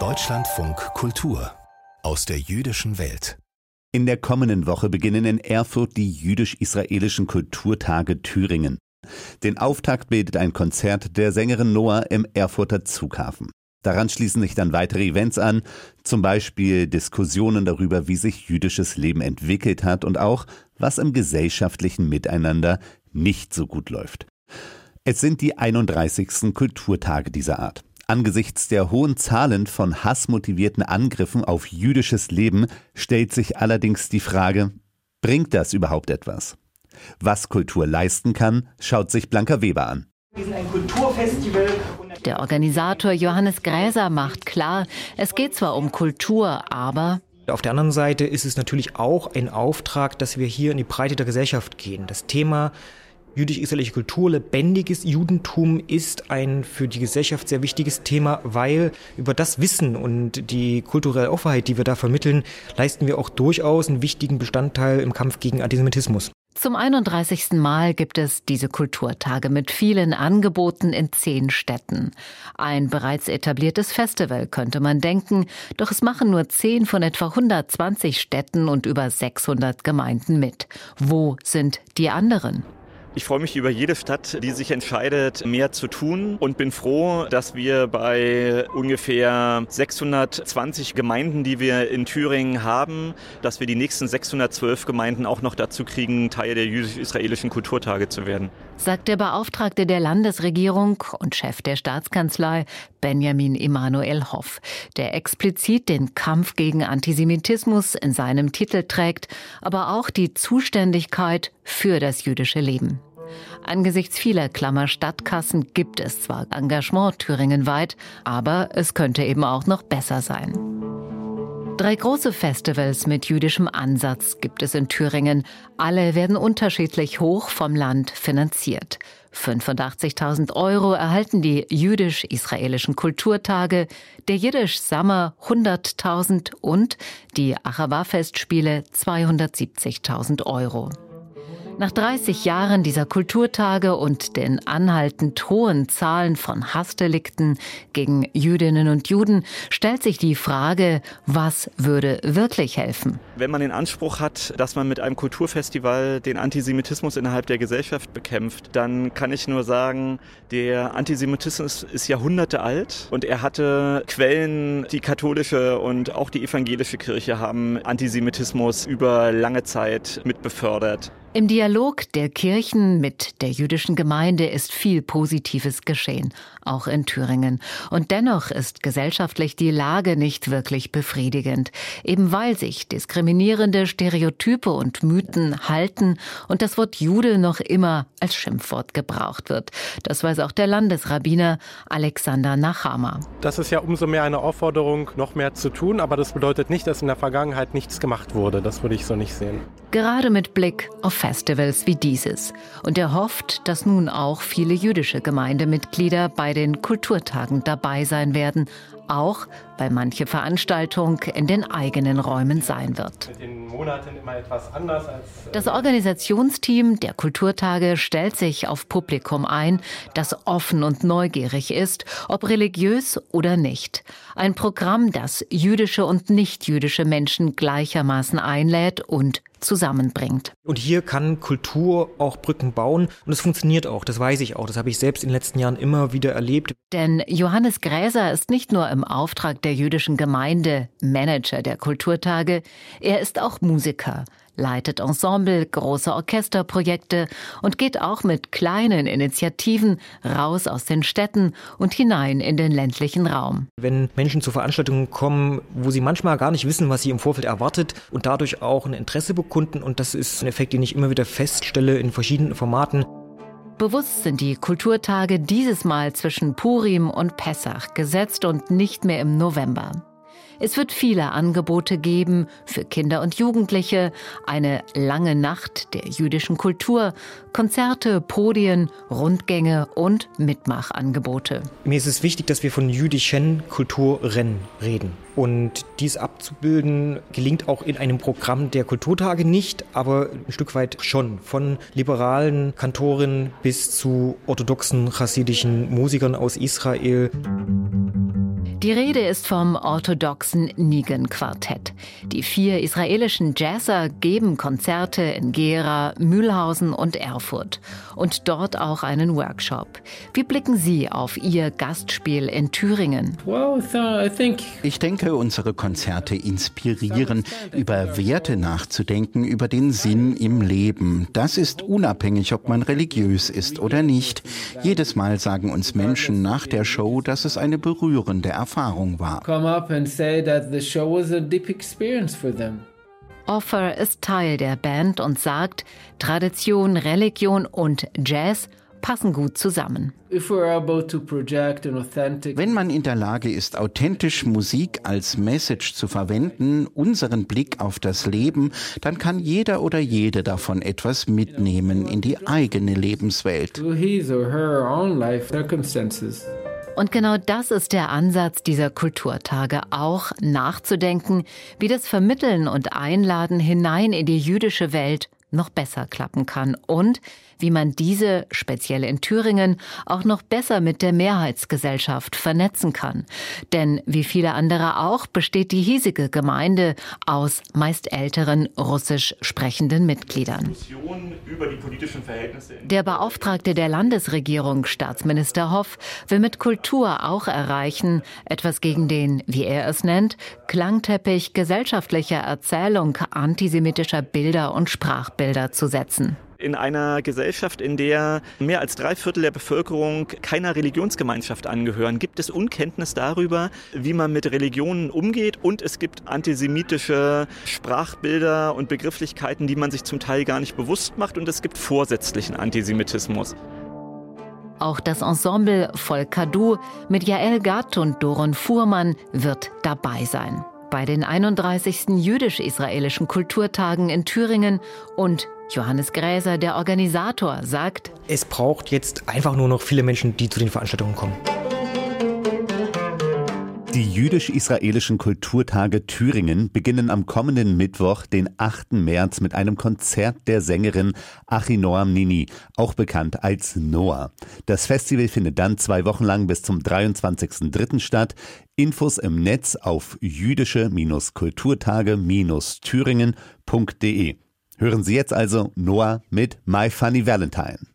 Deutschlandfunk Kultur aus der jüdischen Welt. In der kommenden Woche beginnen in Erfurt die jüdisch-israelischen Kulturtage Thüringen. Den Auftakt bildet ein Konzert der Sängerin Noah im Erfurter Zughafen. Daran schließen sich dann weitere Events an, zum Beispiel Diskussionen darüber, wie sich jüdisches Leben entwickelt hat und auch, was im gesellschaftlichen Miteinander nicht so gut läuft. Es sind die 31. Kulturtage dieser Art. Angesichts der hohen Zahlen von hassmotivierten Angriffen auf jüdisches Leben stellt sich allerdings die Frage, bringt das überhaupt etwas? Was Kultur leisten kann, schaut sich Blanca Weber an. Wir sind ein Kulturfestival. Der Organisator Johannes Gräser macht klar, es geht zwar um Kultur, aber auf der anderen Seite ist es natürlich auch ein Auftrag, dass wir hier in die Breite der Gesellschaft gehen. Das Thema jüdisch-israelische Kultur, lebendiges Judentum ist ein für die Gesellschaft sehr wichtiges Thema, weil über das Wissen und die kulturelle Offenheit, die wir da vermitteln, leisten wir auch durchaus einen wichtigen Bestandteil im Kampf gegen Antisemitismus. Zum 31. Mal gibt es diese Kulturtage mit vielen Angeboten in zehn Städten. Ein bereits etabliertes Festival könnte man denken, doch es machen nur zehn von etwa 120 Städten und über 600 Gemeinden mit. Wo sind die anderen? Ich freue mich über jede Stadt, die sich entscheidet, mehr zu tun und bin froh, dass wir bei ungefähr 620 Gemeinden, die wir in Thüringen haben, dass wir die nächsten 612 Gemeinden auch noch dazu kriegen, Teil der jüdisch-israelischen Kulturtage zu werden. Sagt der Beauftragte der Landesregierung und Chef der Staatskanzlei Benjamin Emanuel Hoff, der explizit den Kampf gegen Antisemitismus in seinem Titel trägt, aber auch die Zuständigkeit für das jüdische Leben. Angesichts vieler Klammer Stadtkassen gibt es zwar Engagement thüringenweit, aber es könnte eben auch noch besser sein. Drei große Festivals mit jüdischem Ansatz gibt es in Thüringen. Alle werden unterschiedlich hoch vom Land finanziert. 85.000 Euro erhalten die jüdisch-israelischen Kulturtage, der Jiddisch Summer 100.000 und die Achava-Festspiele 270.000 Euro. Nach 30 Jahren dieser Kulturtage und den anhaltend hohen Zahlen von Hassdelikten gegen Jüdinnen und Juden stellt sich die Frage, was würde wirklich helfen? Wenn man den Anspruch hat, dass man mit einem Kulturfestival den Antisemitismus innerhalb der Gesellschaft bekämpft, dann kann ich nur sagen, der Antisemitismus ist Jahrhunderte alt und er hatte Quellen, die katholische und auch die evangelische Kirche haben Antisemitismus über lange Zeit mit befördert. Im Dialog der Kirchen mit der jüdischen Gemeinde ist viel Positives geschehen, auch in Thüringen. Und dennoch ist gesellschaftlich die Lage nicht wirklich befriedigend, eben weil sich diskriminierende Stereotype und Mythen halten und das Wort Jude noch immer als Schimpfwort gebraucht wird. Das weiß auch der Landesrabbiner Alexander Nachama. Das ist ja umso mehr eine Aufforderung, noch mehr zu tun, aber das bedeutet nicht, dass in der Vergangenheit nichts gemacht wurde. Das würde ich so nicht sehen. Gerade mit Blick auf Festivals wie dieses. Und er hofft, dass nun auch viele jüdische Gemeindemitglieder bei den Kulturtagen dabei sein werden, auch weil manche Veranstaltung in den eigenen Räumen sein wird. das Organisationsteam der Kulturtage stellt sich auf Publikum ein, das offen und neugierig ist, ob religiös oder nicht. Ein Programm, das jüdische und nichtjüdische Menschen gleichermaßen einlädt und zusammenbringt. Und hier kann Kultur auch Brücken bauen und es funktioniert auch, das weiß ich auch, das habe ich selbst in den letzten Jahren immer wieder erlebt. Denn Johannes Gräser ist nicht nur im Auftrag der jüdischen Gemeinde Manager der Kulturtage, er ist auch Musiker leitet Ensemble, große Orchesterprojekte und geht auch mit kleinen Initiativen raus aus den Städten und hinein in den ländlichen Raum. Wenn Menschen zu Veranstaltungen kommen, wo sie manchmal gar nicht wissen, was sie im Vorfeld erwartet und dadurch auch ein Interesse bekunden und das ist ein Effekt, den ich immer wieder feststelle in verschiedenen Formaten. Bewusst sind die Kulturtage dieses Mal zwischen Purim und Pessach gesetzt und nicht mehr im November. Es wird viele Angebote geben für Kinder und Jugendliche, eine lange Nacht der jüdischen Kultur, Konzerte, Podien, Rundgänge und Mitmachangebote. Mir ist es wichtig, dass wir von jüdischen Kulturen reden. Und dies abzubilden gelingt auch in einem Programm der Kulturtage nicht, aber ein Stück weit schon. Von liberalen Kantoren bis zu orthodoxen chassidischen Musikern aus Israel. Die Rede ist vom orthodoxen Nigen-Quartett. Die vier israelischen Jazzer geben Konzerte in Gera, Mühlhausen und Erfurt und dort auch einen Workshop. Wie blicken Sie auf Ihr Gastspiel in Thüringen? Ich denke, unsere Konzerte inspirieren, über Werte nachzudenken, über den Sinn im Leben. Das ist unabhängig, ob man religiös ist oder nicht. Jedes Mal sagen uns Menschen nach der Show, dass es eine berührende Erfahrung Erfahrung war. Offer ist Teil der Band und sagt, Tradition, Religion und Jazz passen gut zusammen. Wenn man in der Lage ist, authentisch Musik als Message zu verwenden, unseren Blick auf das Leben, dann kann jeder oder jede davon etwas mitnehmen in die eigene Lebenswelt. Und genau das ist der Ansatz dieser Kulturtage, auch nachzudenken, wie das Vermitteln und Einladen hinein in die jüdische Welt noch besser klappen kann und wie man diese, speziell in Thüringen, auch noch besser mit der Mehrheitsgesellschaft vernetzen kann. Denn wie viele andere auch besteht die hiesige Gemeinde aus meist älteren russisch sprechenden Mitgliedern. Der Beauftragte der Landesregierung, Staatsminister Hoff, will mit Kultur auch erreichen, etwas gegen den, wie er es nennt, Klangteppich gesellschaftlicher Erzählung antisemitischer Bilder und Sprachbilder zu setzen in einer Gesellschaft, in der mehr als drei Viertel der Bevölkerung keiner Religionsgemeinschaft angehören, gibt es Unkenntnis darüber, wie man mit Religionen umgeht und es gibt antisemitische Sprachbilder und Begrifflichkeiten, die man sich zum Teil gar nicht bewusst macht und es gibt vorsätzlichen Antisemitismus. Auch das Ensemble Volkadu mit Jael Gatt und Doron Fuhrmann wird dabei sein. Bei den 31. jüdisch-israelischen Kulturtagen in Thüringen und Johannes Gräser, der Organisator, sagt, es braucht jetzt einfach nur noch viele Menschen, die zu den Veranstaltungen kommen. Die jüdisch-israelischen Kulturtage Thüringen beginnen am kommenden Mittwoch, den 8. März, mit einem Konzert der Sängerin Achinoam Nini, auch bekannt als Noah. Das Festival findet dann zwei Wochen lang bis zum 23.03. statt. Infos im Netz auf jüdische-kulturtage-thüringen.de. Hören Sie jetzt also Noah mit My Funny Valentine.